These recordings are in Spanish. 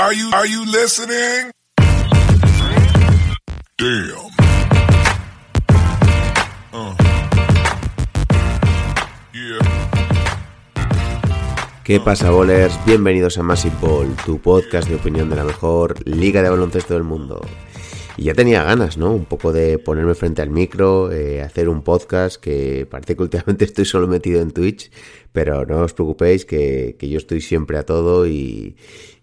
Are you, are you listening? Damn. Uh. Yeah. ¿Qué pasa, bowlers? Bienvenidos a Massive Ball, tu podcast de opinión de la mejor liga de baloncesto del mundo. Y ya tenía ganas, ¿no? Un poco de ponerme frente al micro, eh, hacer un podcast que parece que últimamente estoy solo metido en Twitch, pero no os preocupéis que, que yo estoy siempre a todo y,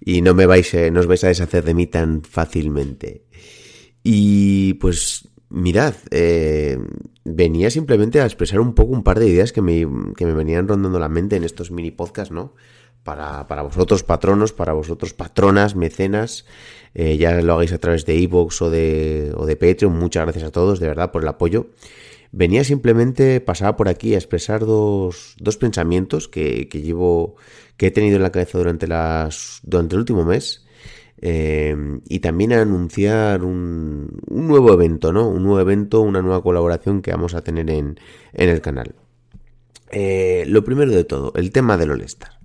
y no me vais, eh, no os vais a deshacer de mí tan fácilmente. Y pues mirad, eh, venía simplemente a expresar un poco un par de ideas que me, que me venían rondando la mente en estos mini podcasts, ¿no? Para, vosotros patronos, para vosotros patronas, mecenas, eh, ya lo hagáis a través de de, o de Patreon, muchas gracias a todos, de verdad, por el apoyo. Venía simplemente, pasaba por aquí a expresar dos, dos pensamientos que, que llevo, que he tenido en la cabeza durante, las, durante el último mes. Eh, y también a anunciar un, un, nuevo evento, ¿no? Un nuevo evento, una nueva colaboración que vamos a tener en, en el canal. Eh, lo primero de todo, el tema del All-Star.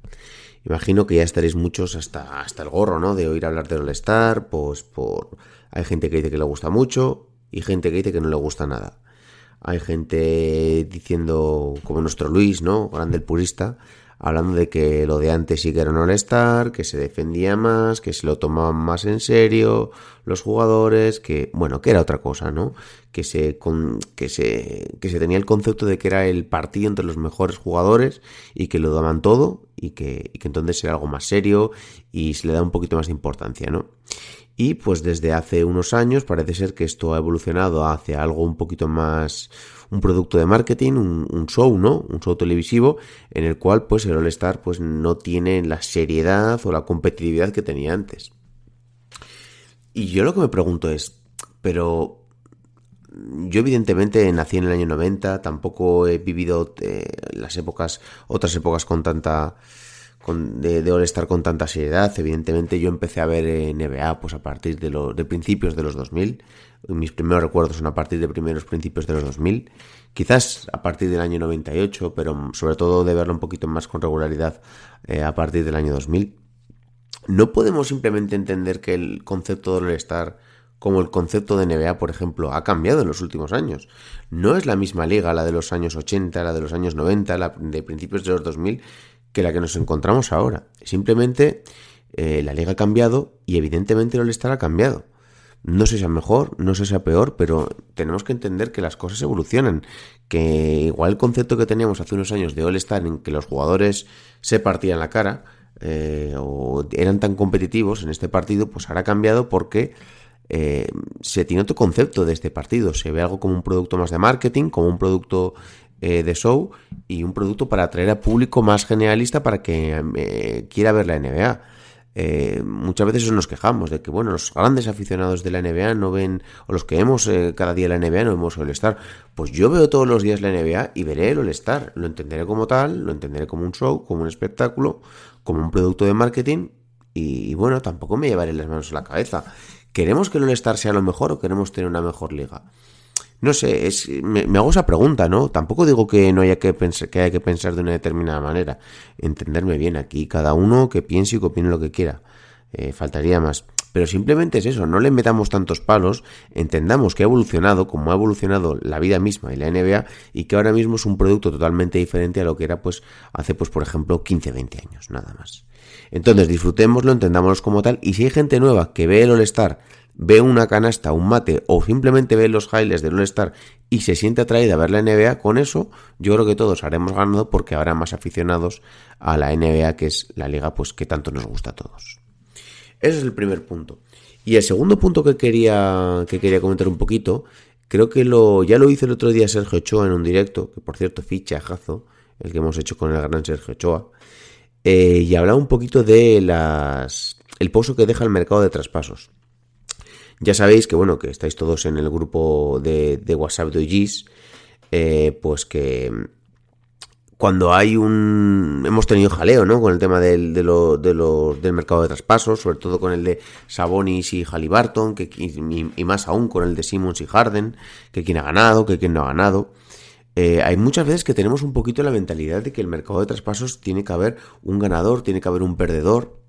Imagino que ya estaréis muchos hasta, hasta el gorro, ¿no? De oír hablar del All-Star, pues por... Hay gente que dice que le gusta mucho y gente que dice que no le gusta nada. Hay gente diciendo, como nuestro Luis, ¿no? Grande el purista, hablando de que lo de antes sí que era un all que se defendía más, que se lo tomaban más en serio los jugadores, que, bueno, que era otra cosa, ¿no? Que se, que se, que se tenía el concepto de que era el partido entre los mejores jugadores y que lo daban todo y que, y que entonces era algo más serio y se le da un poquito más de importancia, ¿no? Y pues desde hace unos años parece ser que esto ha evolucionado hacia algo un poquito más, un producto de marketing, un, un show, ¿no? Un show televisivo en el cual pues el All Star pues no tiene la seriedad o la competitividad que tenía antes. Y yo lo que me pregunto es, pero yo evidentemente nací en el año 90, tampoco he vivido eh, las épocas, otras épocas con tanta con, de, de All-Star con tanta seriedad. Evidentemente yo empecé a ver eh, NBA pues a partir de, los de principios de los 2000. Mis primeros recuerdos son a partir de primeros principios de los 2000. Quizás a partir del año 98, pero sobre todo de verlo un poquito más con regularidad eh, a partir del año 2000. No podemos simplemente entender que el concepto de All-Star como el concepto de NBA, por ejemplo, ha cambiado en los últimos años. No es la misma liga, la de los años 80, la de los años 90, la de principios de los 2000, que la que nos encontramos ahora. Simplemente eh, la liga ha cambiado y evidentemente el ha cambiado. No sé si sea mejor, no sé si sea peor, pero tenemos que entender que las cosas evolucionan. Que igual el concepto que teníamos hace unos años de All-Star en que los jugadores se partían la cara eh, o eran tan competitivos en este partido, pues ahora ha cambiado porque eh, se tiene otro concepto de este partido. Se ve algo como un producto más de marketing, como un producto eh, de show y un producto para atraer a público más generalista para que eh, quiera ver la NBA. Eh, muchas veces nos quejamos de que, bueno, los grandes aficionados de la NBA no ven, o los que vemos cada día la NBA no vemos el All-Star. Pues yo veo todos los días la NBA y veré el All-Star. Lo entenderé como tal, lo entenderé como un show, como un espectáculo, como un producto de marketing. Y, y bueno, tampoco me llevaré las manos a la cabeza. ¿Queremos que el All-Star sea lo mejor o queremos tener una mejor liga? No sé, es, me, hago esa pregunta, ¿no? Tampoco digo que no haya que pensar, que haya que pensar de una determinada manera. Entenderme bien, aquí cada uno que piense y que opine lo que quiera. Eh, faltaría más. Pero simplemente es eso, no le metamos tantos palos, entendamos que ha evolucionado como ha evolucionado la vida misma y la NBA y que ahora mismo es un producto totalmente diferente a lo que era pues hace pues por ejemplo 15, 20 años, nada más. Entonces disfrutémoslo, entendámoslo como tal y si hay gente nueva que ve el All-Star ve una canasta, un mate o simplemente ve los highlights del All-Star y se siente atraída a ver la NBA, con eso yo creo que todos haremos ganado porque habrá más aficionados a la NBA, que es la liga pues que tanto nos gusta a todos. Ese es el primer punto. Y el segundo punto que quería, que quería comentar un poquito, creo que lo, ya lo hice el otro día Sergio Ochoa en un directo, que por cierto fichajazo, el que hemos hecho con el gran Sergio Ochoa, eh, y hablaba un poquito de las el pozo que deja el mercado de traspasos. Ya sabéis que, bueno, que estáis todos en el grupo de, WhatsApp de OGs, eh, pues que cuando hay un... Hemos tenido jaleo, ¿no? Con el tema del, de del mercado de traspasos, sobre todo con el de Sabonis y Halliburton, que, y, más aún con el de Simmons y Harden, que quién ha ganado, que quién no ha ganado. Eh, hay muchas veces que tenemos un poquito la mentalidad de que el mercado de traspasos tiene que haber un ganador, tiene que haber un perdedor.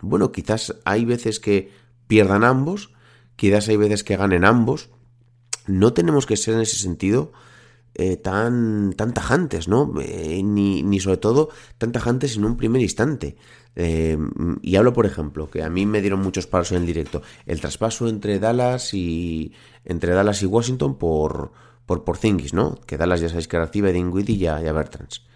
Bueno, quizás hay veces que pierdan ambos, quizás hay veces que ganen ambos. No tenemos que ser en ese sentido eh, tan, tan tajantes, ¿no? Eh, ni, ni, sobre todo tan tajantes en un primer instante. Eh, y hablo, por ejemplo, que a mí me dieron muchos palos en el directo. El traspaso entre Dallas y. entre Dallas y Washington por. por Porzingis, ¿no? Que Dallas ya sabéis que de Dinwiddie y ya Bertrands.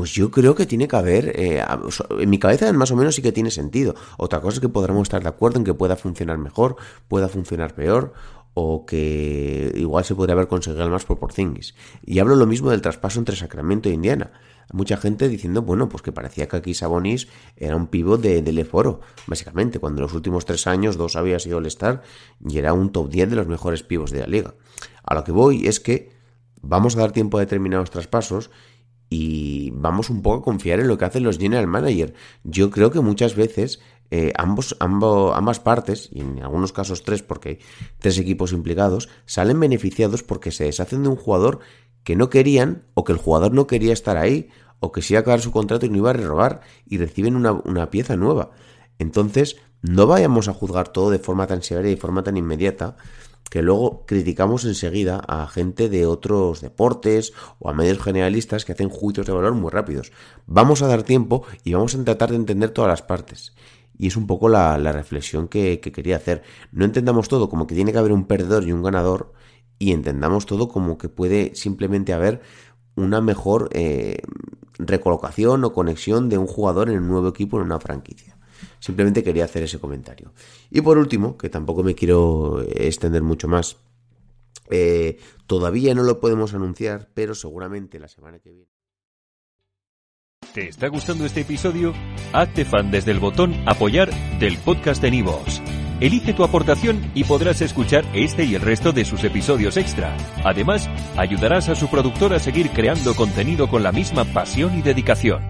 Pues yo creo que tiene que haber, en mi cabeza más o menos sí que tiene sentido. Otra cosa es que podremos estar de acuerdo en que pueda funcionar mejor, pueda funcionar peor, o que igual se podría haber conseguido más por Porzingis. Y hablo lo mismo del traspaso entre Sacramento e Indiana. Mucha gente diciendo, bueno, pues que parecía que aquí Sabonis era un pivot de, del Eforo, básicamente, cuando en los últimos tres años dos había sido el star y era un top 10 de los mejores pivos de la liga. A lo que voy es que vamos a dar tiempo a determinados traspasos y vamos un poco a confiar en lo que hacen los general manager. Yo creo que muchas veces eh, ambos, ambas partes, y en algunos casos tres, porque hay tres equipos implicados, salen beneficiados porque se deshacen de un jugador que no querían, o que el jugador no quería estar ahí, o que se iba a acabar su contrato y no iba a renovar, y reciben una, una pieza nueva. Entonces, no vayamos a juzgar todo de forma tan severa y de forma tan inmediata, que luego criticamos enseguida a gente de otros deportes o a medios generalistas que hacen juicios de valor muy rápidos. Vamos a dar tiempo y vamos a tratar de entender todas las partes. Y es un poco la, reflexión que, quería hacer. No entendamos todo como que tiene que haber un perdedor y un ganador y entendamos todo como que puede simplemente haber una mejor eh, recolocación o conexión de un jugador en un nuevo equipo, en una franquicia. Simplemente quería hacer ese comentario. Y por último, que tampoco me quiero extender mucho más, eh, todavía no lo podemos anunciar, pero seguramente la semana que viene. ¿Te está gustando este episodio? Hazte fan desde el botón Apoyar del podcast de Nivos. Elige tu aportación y podrás escuchar este y el resto de sus episodios extra. Además, ayudarás a su productor a seguir creando contenido con la misma pasión y dedicación.